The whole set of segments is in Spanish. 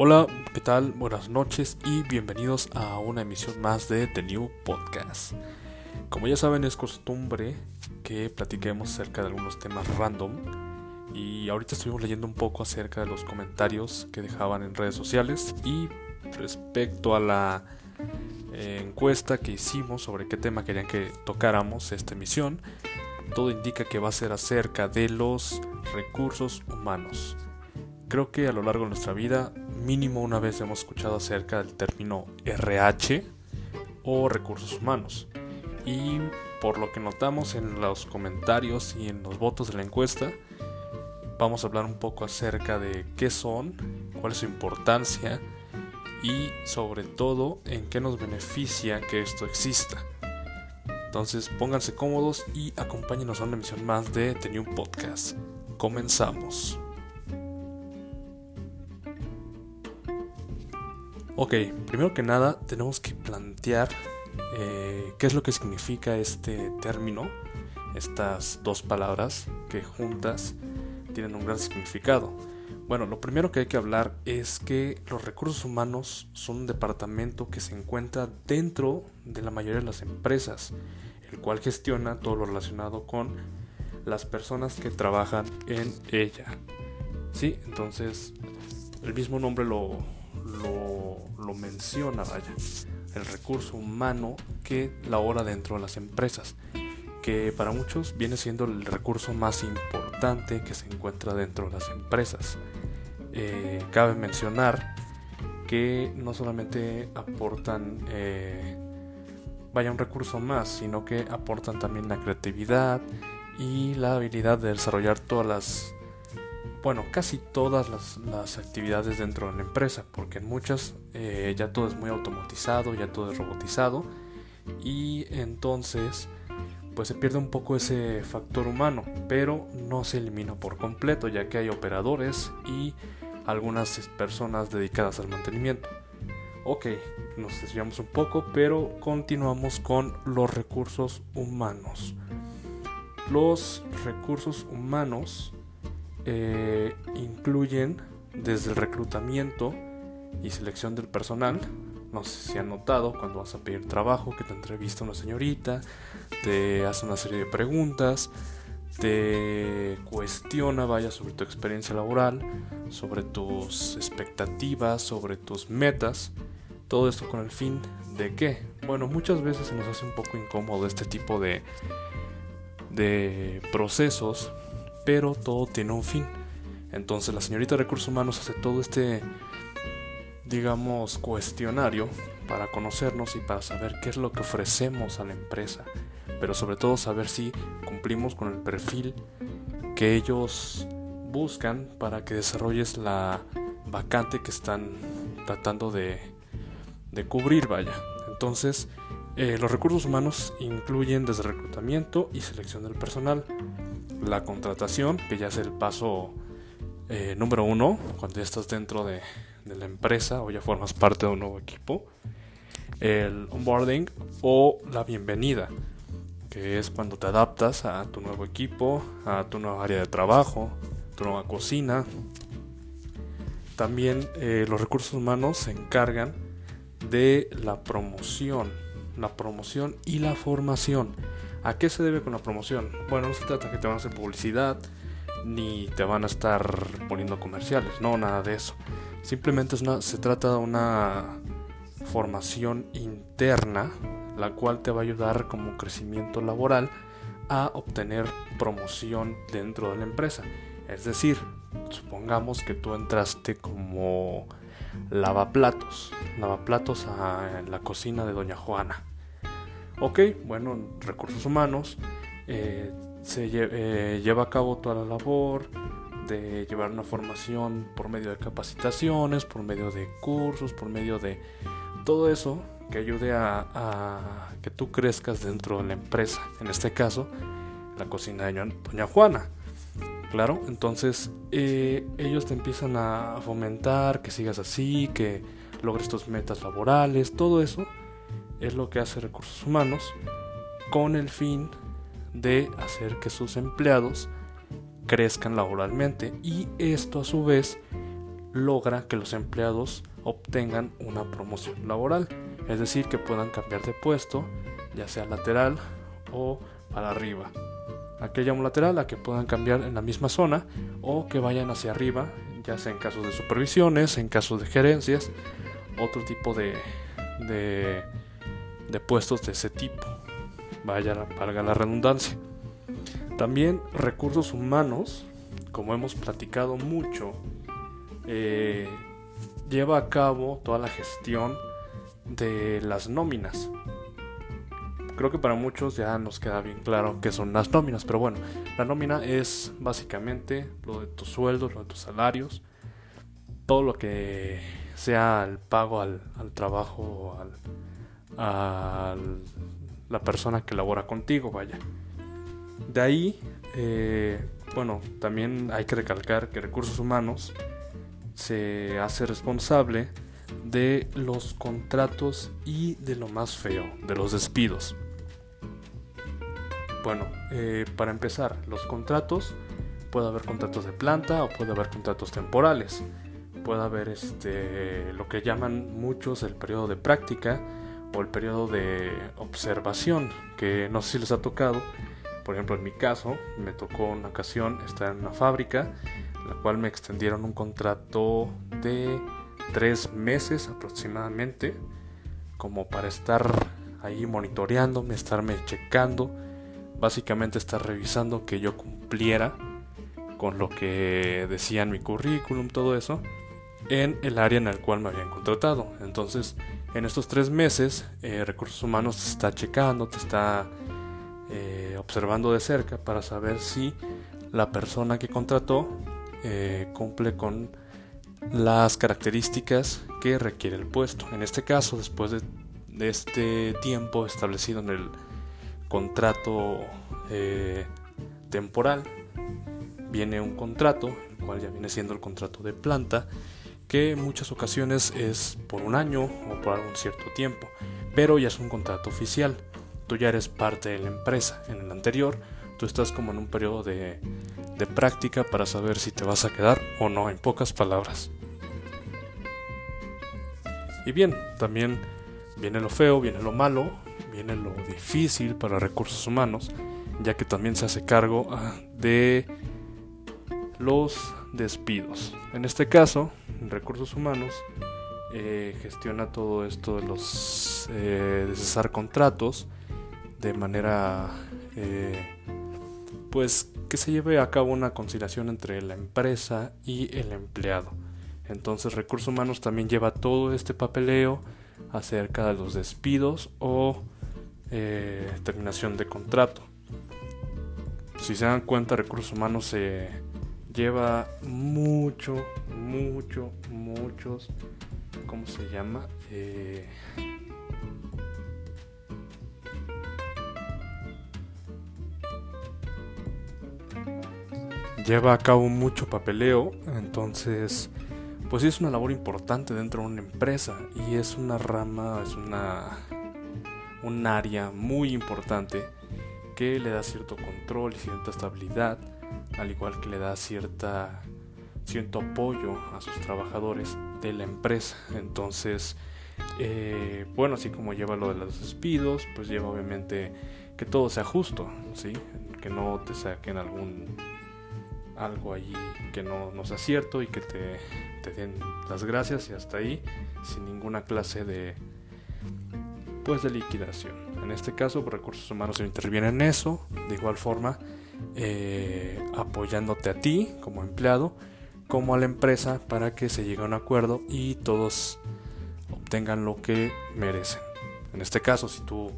Hola, ¿qué tal? Buenas noches y bienvenidos a una emisión más de The New Podcast. Como ya saben, es costumbre que platiquemos acerca de algunos temas random y ahorita estuvimos leyendo un poco acerca de los comentarios que dejaban en redes sociales y respecto a la eh, encuesta que hicimos sobre qué tema querían que tocáramos esta emisión, todo indica que va a ser acerca de los recursos humanos. Creo que a lo largo de nuestra vida mínimo una vez hemos escuchado acerca del término RH o recursos humanos. Y por lo que notamos en los comentarios y en los votos de la encuesta, vamos a hablar un poco acerca de qué son, cuál es su importancia y sobre todo en qué nos beneficia que esto exista. Entonces pónganse cómodos y acompáñenos a una emisión más de The Podcast. Comenzamos. Ok, primero que nada tenemos que plantear eh, qué es lo que significa este término, estas dos palabras que juntas tienen un gran significado. Bueno, lo primero que hay que hablar es que los recursos humanos son un departamento que se encuentra dentro de la mayoría de las empresas, el cual gestiona todo lo relacionado con las personas que trabajan en ella. Sí, entonces el mismo nombre lo, lo, menciona, vaya, el recurso humano que labora dentro de las empresas, que para muchos viene siendo el recurso más importante que se encuentra dentro de las empresas. Eh, cabe mencionar que no solamente aportan eh, vaya un recurso más, sino que aportan también la creatividad y la habilidad de desarrollar todas las bueno, casi todas las, actividades dentro de la empresa, porque en muchas eh, ya todo es muy automatizado, ya todo es robotizado, y entonces pues se pierde un poco ese factor humano, pero no se elimina por completo, ya que hay operadores y algunas personas dedicadas al mantenimiento. Ok, nos desviamos un poco, pero continuamos con los recursos humanos. Los recursos humanos eh, incluyen desde el reclutamiento y selección del personal. No sé si han notado cuando vas a pedir trabajo que te entrevista una señorita, te hace una serie de preguntas, te cuestiona, vaya, sobre tu experiencia laboral, sobre tus expectativas, sobre tus metas. Todo esto con el fin de qué? Bueno, muchas veces se nos hace un poco incómodo este tipo de, de procesos pero todo tiene un fin. Entonces la señorita de recursos humanos hace todo este, digamos, cuestionario para conocernos y para saber qué es lo que ofrecemos a la empresa, pero sobre todo saber si cumplimos con el perfil que ellos buscan para que desarrolles la vacante que están tratando de, de cubrir, vaya. Entonces, eh, los recursos humanos incluyen desde reclutamiento y selección del personal, la contratación, que ya es el paso eh, número uno, cuando ya estás dentro de, la empresa o ya formas parte de un nuevo equipo, el onboarding o la bienvenida, que es cuando te adaptas a tu nuevo equipo, a tu nueva área de trabajo, tu nueva cocina. También eh, los recursos humanos se encargan de la promoción, la promoción y la formación ¿A qué se debe con la promoción? Bueno, no se trata que te van a hacer publicidad ni te van a estar poniendo comerciales, no, nada de eso. Simplemente es una, se trata de una formación interna, la cual te va a ayudar como crecimiento laboral a obtener promoción dentro de la empresa. Es decir, supongamos que tú entraste como lavaplatos, lavaplatos a la cocina de Doña Juana. Ok, bueno, recursos humanos eh, se eh, lleva a cabo toda la labor de llevar una formación por medio de capacitaciones, por medio de cursos, por medio de todo eso que ayude a, que tú crezcas dentro de la empresa. En este caso, la cocina de Doña Juana. Claro, entonces eh, ellos te empiezan a fomentar que sigas así, que logres tus metas laborales, todo eso es lo que hace recursos humanos con el fin de hacer que sus empleados crezcan laboralmente y esto a su vez logra que los empleados obtengan una promoción laboral, es decir, que puedan cambiar de puesto, ya sea lateral o para arriba. ¿A qué llamo lateral? A que puedan cambiar en la misma zona o que vayan hacia arriba, ya sea en casos de supervisiones, en casos de gerencias, otro tipo de, de, de puestos de ese tipo. Vaya, valga la redundancia. También recursos humanos, como hemos platicado mucho, eh, lleva a cabo toda la gestión de las nóminas. Creo que para muchos ya nos queda bien claro qué son las nóminas, pero bueno, la nómina es básicamente lo de tus sueldos, lo de tus salarios, todo lo que sea el pago al, trabajo, al, a la persona que labora contigo, vaya. De ahí, eh, bueno, también hay que recalcar que recursos humanos se hace responsable de los contratos y de lo más feo, de los despidos. Bueno, eh, para empezar, los contratos, puede haber contratos de planta o puede haber contratos temporales. Puede haber este, lo que llaman muchos el periodo de práctica o el periodo de observación, que no sé si les ha tocado. Por ejemplo, en mi caso, me tocó una ocasión estar en una fábrica la cual me extendieron un contrato de tres meses aproximadamente, como para estar ahí monitoreándome, estarme checando, básicamente estar revisando que yo cumpliera con lo que decía en mi currículum, todo eso, en el área en el cual me habían contratado. Entonces, en estos tres meses, eh, Recursos Humanos te está checando, te está eh, observando de cerca para saber si la persona que contrató eh, cumple con las características que requiere el puesto. En este caso, después de, este tiempo establecido en el contrato temporal, viene un contrato, el cual ya viene siendo el contrato de planta, que en muchas ocasiones es por un año o por algún cierto tiempo, pero ya es un contrato oficial. Tú ya eres parte de la empresa. En el anterior, tú estás como en un periodo de, de práctica para saber si te vas a quedar o no, en pocas palabras. Y bien, también viene lo feo, viene lo malo, viene lo difícil para recursos humanos, ya que también se hace cargo ah, de los despidos. En este caso, recursos humanos eh, gestiona todo esto de los eh, cesar contratos de manera eh, pues que se lleve a cabo una conciliación entre la empresa y el empleado. Entonces recursos humanos también lleva todo este papeleo acerca de los despidos o terminación de contrato. Si se dan cuenta, recursos humanos se lleva mucho, mucho, muchos, ¿cómo se llama? Eh, lleva a cabo mucho papeleo, entonces pues sí es una labor importante dentro de una empresa y es una rama, es una un área muy importante que le da cierto control y cierta estabilidad, al igual que le da cierta cierto apoyo a sus trabajadores de la empresa. Entonces, eh, bueno, así como lleva lo de los despidos, pues lleva obviamente que todo sea justo, ¿sí? que no te saquen algún algo ahí que no, no sea cierto y que te, te den las gracias y hasta ahí sin ninguna clase de pues de liquidación. En este caso, recursos humanos intervienen en eso, de igual forma eh, apoyándote a ti como empleado, como a la empresa para que se llegue a un acuerdo y todos obtengan lo que merecen. En este caso, si tú,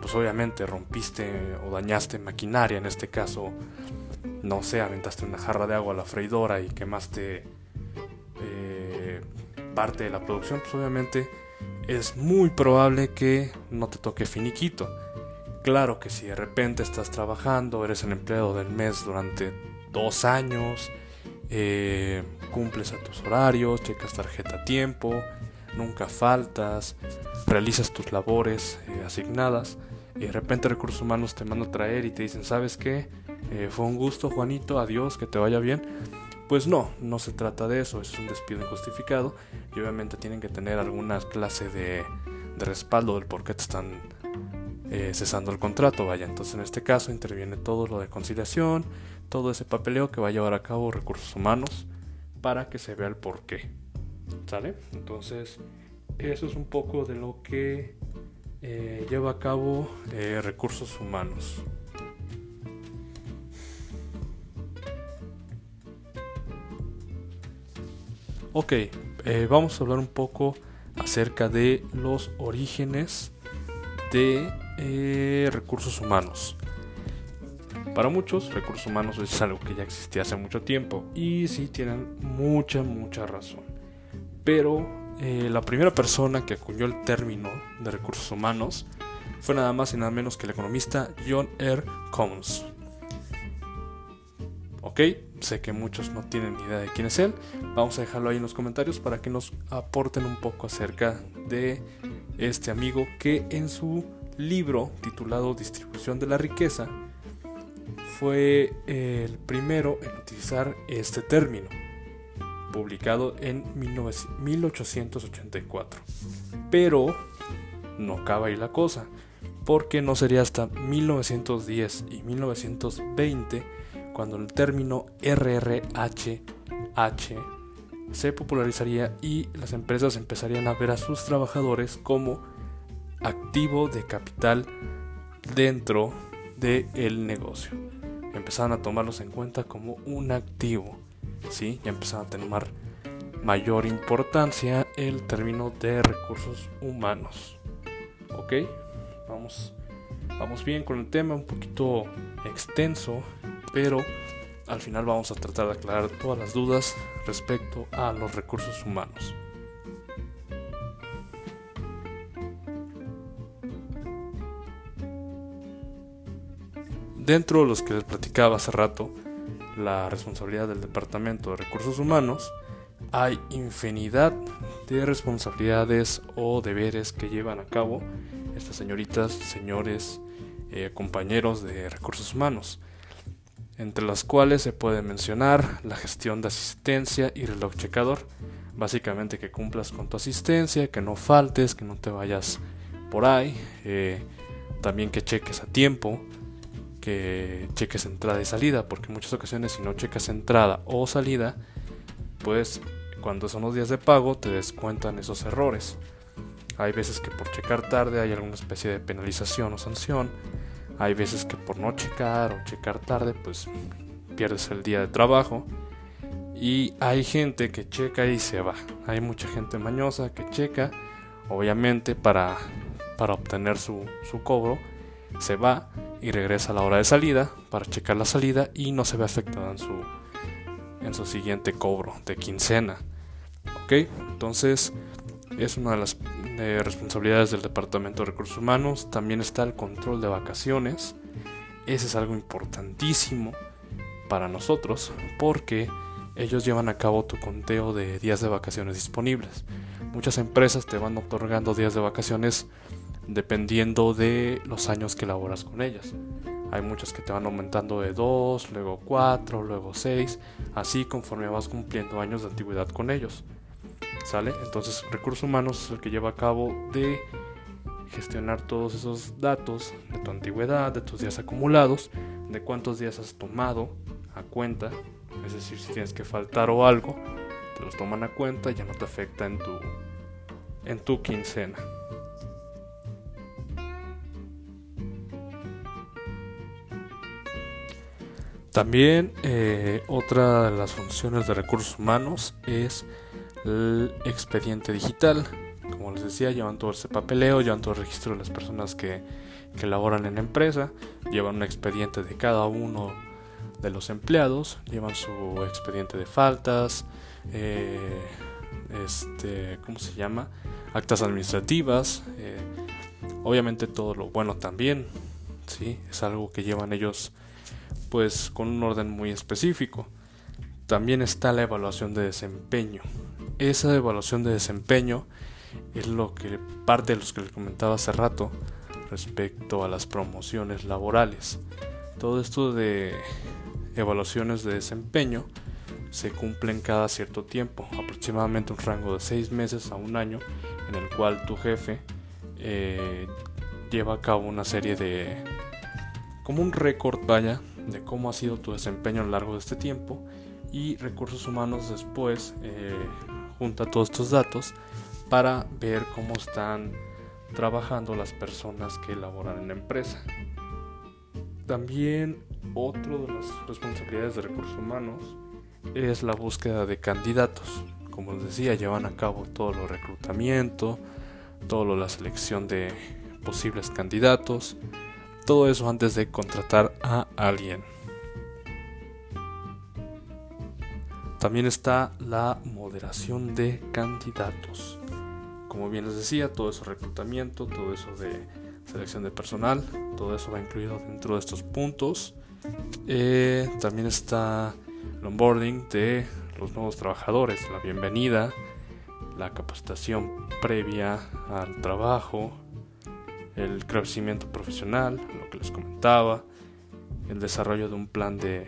pues obviamente rompiste o dañaste maquinaria, en este caso no sé, aventaste una jarra de agua a la freidora y quemaste eh, parte de la producción, pues obviamente es muy probable que no te toque finiquito. Claro que si de repente estás trabajando, eres el empleado del mes durante dos años, eh, cumples a tus horarios, checas tarjeta a tiempo, nunca faltas, realizas tus labores eh, asignadas y de repente recursos humanos te mandan a traer y te dicen, ¿sabes qué? Eh, fue un gusto, Juanito, adiós, que te vaya bien. Pues no, no se trata de eso, es un despido injustificado y obviamente tienen que tener alguna clase de, de respaldo del por qué te están eh, cesando el contrato, vaya. Entonces en este caso interviene todo lo de conciliación, todo ese papeleo que va a llevar a cabo recursos humanos para que se vea el por qué. ¿Sale? Entonces eso es un poco de lo que eh, lleva a cabo eh, recursos humanos. Ok, vamos a hablar un poco acerca de los orígenes de eh, recursos humanos. Para muchos, recursos humanos es algo que ya existía hace mucho tiempo y sí tienen mucha, mucha razón. Pero eh, la primera persona que acuñó el término de recursos humanos fue nada más y nada menos que el economista John R. Combs. Ok, sé que muchos no tienen ni idea de quién es él. Vamos a dejarlo ahí en los comentarios para que nos aporten un poco acerca de este amigo que en su libro titulado Distribución de la riqueza fue el primero en utilizar este término, publicado en 1884. Pero no acaba ahí la cosa, porque no sería hasta 1910 y 1920 cuando el término RRHH se popularizaría y las empresas empezarían a ver a sus trabajadores como activo de capital dentro del negocio. Empezaron a tomarlos en cuenta como un activo, ¿sí? Ya empezaron a tener mayor importancia el término de recursos humanos. ¿Ok? Vamos, vamos bien con el tema, un poquito extenso, pero al final vamos a tratar de aclarar todas las dudas respecto a los recursos humanos. Dentro de los que les platicaba hace rato, la responsabilidad del Departamento de Recursos Humanos, hay infinidad de responsabilidades o deberes que llevan a cabo estas señoritas, señores, eh, compañeros de recursos humanos, entre las cuales se puede mencionar la gestión de asistencia y reloj checador, básicamente que cumplas con tu asistencia, que no faltes, que no te vayas por ahí, eh, también que cheques a tiempo, que cheques entrada y salida, porque en muchas ocasiones si no checas entrada o salida, pues cuando son los días de pago te descuentan esos errores. Hay veces que por checar tarde hay alguna especie de penalización o sanción. Hay veces que por no checar o checar tarde, pues pierdes el día de trabajo. Y hay gente que checa y se va. Hay mucha gente mañosa que checa, obviamente para, para obtener su, su cobro, se va y regresa a la hora de salida para checar la salida y no se ve afectado en su, en su siguiente cobro de quincena. ¿Ok? Entonces es una de las eh, responsabilidades del Departamento de Recursos Humanos. También está el control de vacaciones. Ese es algo importantísimo para nosotros porque ellos llevan a cabo tu conteo de días de vacaciones disponibles. Muchas empresas te van otorgando días de vacaciones dependiendo de los años que laboras con ellas. Hay muchas que te van aumentando de 2, luego 4, luego 6, así conforme vas cumpliendo años de antigüedad con ellos. ¿Sale? Entonces, recursos humanos es el que lleva a cabo de gestionar todos esos datos de tu antigüedad, de tus días acumulados, de cuántos días has tomado a cuenta, es decir, si tienes que faltar o algo, te los toman a cuenta, ya no te afecta en tu en tu quincena. También eh, otra de las funciones de recursos humanos es el expediente digital. Como les decía, llevan todo ese papeleo, llevan todo el registro de las personas que, que laboran en la empresa, llevan un expediente de cada uno de los empleados, llevan su expediente de faltas, eh, este, ¿cómo se llama? Actas administrativas, eh, obviamente todo lo bueno también, sí, es algo que llevan ellos pues con un orden muy específico. También está la evaluación de desempeño. Esa evaluación de desempeño es lo que parte de los que les comentaba hace rato respecto a las promociones laborales. Todo esto de evaluaciones de desempeño se cumplen cada cierto tiempo, aproximadamente un rango de 6 meses a un año, en el cual tu jefe eh, lleva a cabo una serie de, como un récord, vaya, de cómo ha sido tu desempeño a lo largo de este tiempo y recursos humanos después eh, junta todos estos datos para ver cómo están trabajando las personas que laboran en la empresa. También otro de las responsabilidades de recursos humanos es la búsqueda de candidatos. Como les decía, llevan a cabo todo lo reclutamiento, todo la selección de posibles candidatos, todo eso antes de contratar a alguien. También está la moderación de candidatos. Como bien les decía, todo eso reclutamiento, todo eso de selección de personal, todo eso va incluido dentro de estos puntos. Eh, también está el onboarding de los nuevos trabajadores, la bienvenida, la capacitación previa al trabajo, el crecimiento profesional, lo que les comentaba, el desarrollo de un plan de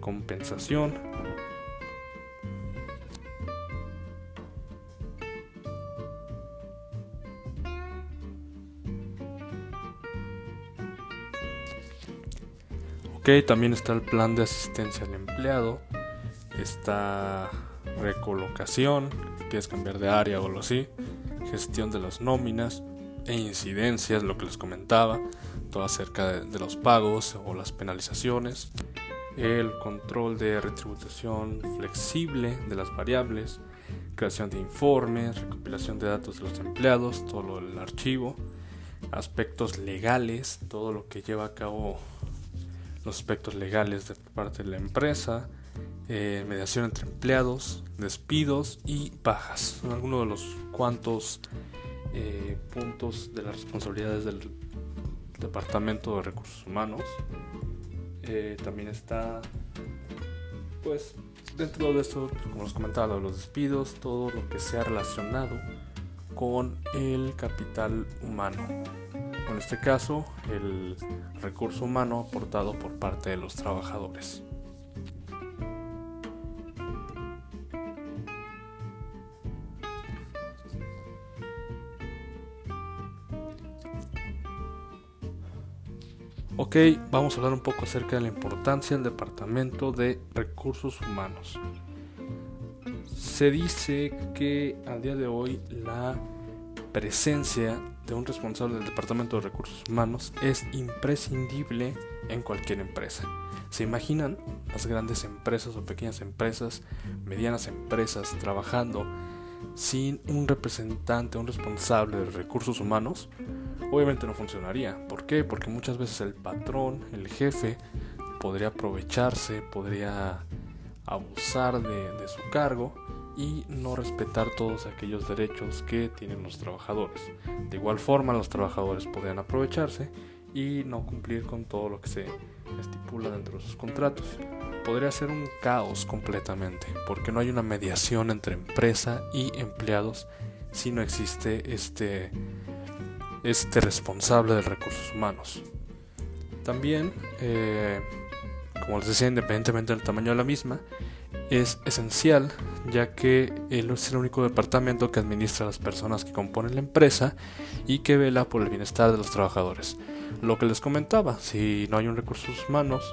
compensación, Ok, también está el plan de asistencia al empleado. Está recolocación, quieres cambiar de área o algo así. Gestión de las nóminas e incidencias, lo que les comentaba. Todo acerca de, los pagos o las penalizaciones. El control de retribución flexible de las variables. Creación de informes, recopilación de datos de los empleados, todo del archivo. Aspectos legales, todo lo que lleva a cabo los aspectos legales de parte de la empresa, eh, mediación entre empleados, despidos y bajas. Son algunos de los cuantos eh, puntos de las responsabilidades del Departamento de Recursos Humanos. Eh, también está, pues, dentro de esto, como les comentaba, los despidos, todo lo que sea relacionado con el capital humano en este caso el recurso humano aportado por parte de los trabajadores. Ok, vamos a hablar un poco acerca de la importancia del Departamento de Recursos Humanos. Se dice que al día de hoy la presencia un responsable del Departamento de Recursos Humanos es imprescindible en cualquier empresa. ¿Se imaginan las grandes empresas o pequeñas empresas, medianas empresas trabajando sin un representante, un responsable de recursos humanos? Obviamente no funcionaría. ¿Por qué? Porque muchas veces el patrón, el jefe, podría aprovecharse, podría abusar de, su cargo y no respetar todos aquellos derechos que tienen los trabajadores. De igual forma, los trabajadores podrían aprovecharse y no cumplir con todo lo que se estipula dentro de sus contratos. Podría ser un caos completamente, porque no hay una mediación entre empresa y empleados si no existe este, este responsable de recursos humanos. También, eh, como les decía, independientemente del tamaño de la misma, es esencial ya que él es el único departamento que administra a las personas que componen la empresa y que vela por el bienestar de los trabajadores. Lo que les comentaba, si no hay un recursos humanos,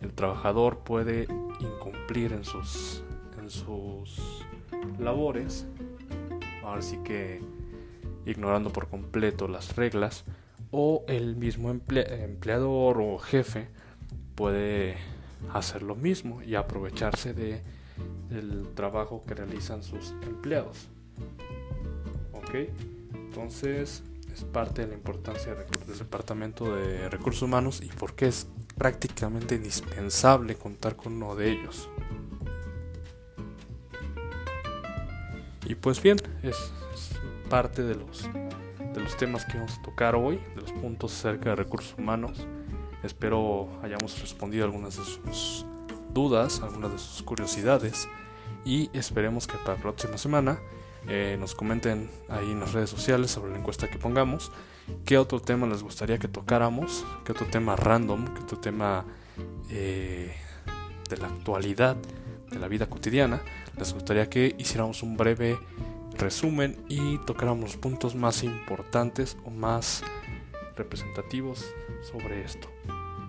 el trabajador puede incumplir en sus, en sus labores, ahora sí que ignorando por completo las reglas, o el mismo empleador o jefe puede hacer lo mismo y aprovecharse de el trabajo que realizan sus empleados. ¿Ok? Entonces es parte de la importancia del Departamento de Recursos Humanos y porque es prácticamente indispensable contar con uno de ellos. Y pues bien, es, parte de los, de los temas que vamos a tocar hoy, de los puntos acerca de recursos humanos. Espero hayamos respondido algunas de sus dudas, algunas de sus curiosidades y esperemos que para la próxima semana eh, nos comenten ahí en las redes sociales sobre la encuesta que pongamos qué otro tema les gustaría que tocáramos, qué otro tema random, qué otro tema eh, de la actualidad de la vida cotidiana, les gustaría que hiciéramos un breve resumen y tocáramos los puntos más importantes o más representativos sobre esto.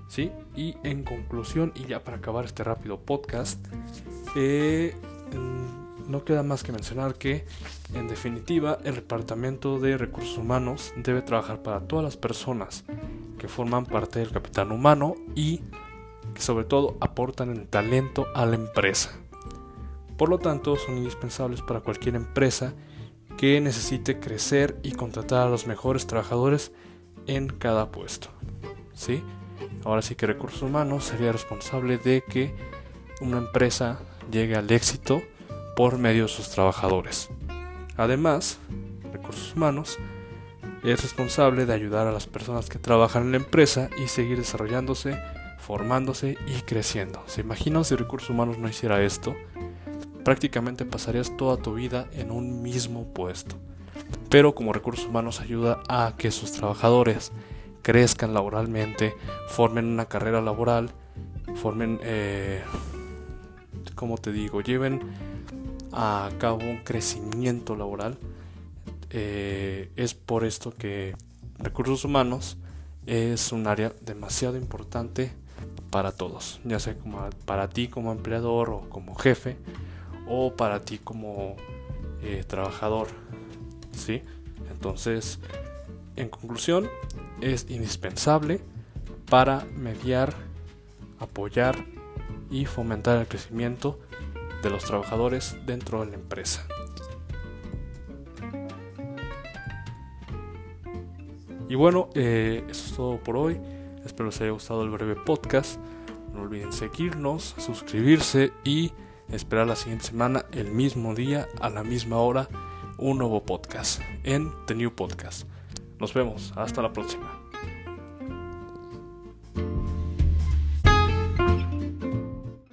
¿Sí? Y en conclusión, y ya para acabar este rápido podcast, eh, no queda más que mencionar que, en definitiva, el Departamento de Recursos Humanos debe trabajar para todas las personas que forman parte del capital humano y que sobre todo aportan el talento a la empresa. Por lo tanto, son indispensables para cualquier empresa que necesite crecer y contratar a los mejores trabajadores en cada puesto. ¿Sí? Ahora sí que Recursos Humanos sería responsable de que una empresa llegue al éxito por medio de sus trabajadores. Además, Recursos Humanos es responsable de ayudar a las personas que trabajan en la empresa y seguir desarrollándose, formándose y creciendo. ¿Se imaginan si Recursos Humanos no hiciera esto? Prácticamente pasarías toda tu vida en un mismo puesto. Pero como Recursos Humanos ayuda a que sus trabajadores crezcan laboralmente, formen una carrera laboral, formen, eh, como te digo, lleven a cabo un crecimiento laboral. Eh, es por esto que recursos humanos es un área demasiado importante para todos, ya sea como para ti como empleador o como jefe o para ti como eh, trabajador. ¿sí? Entonces, en conclusión, es indispensable para mediar, apoyar y fomentar el crecimiento de los trabajadores dentro de la empresa. Y bueno, eh, eso es todo por hoy. Espero les haya gustado el breve podcast. No olviden seguirnos, suscribirse y esperar la siguiente semana, el mismo día, a la misma hora, un nuevo podcast en The New Podcast. Nos vemos, hasta la próxima.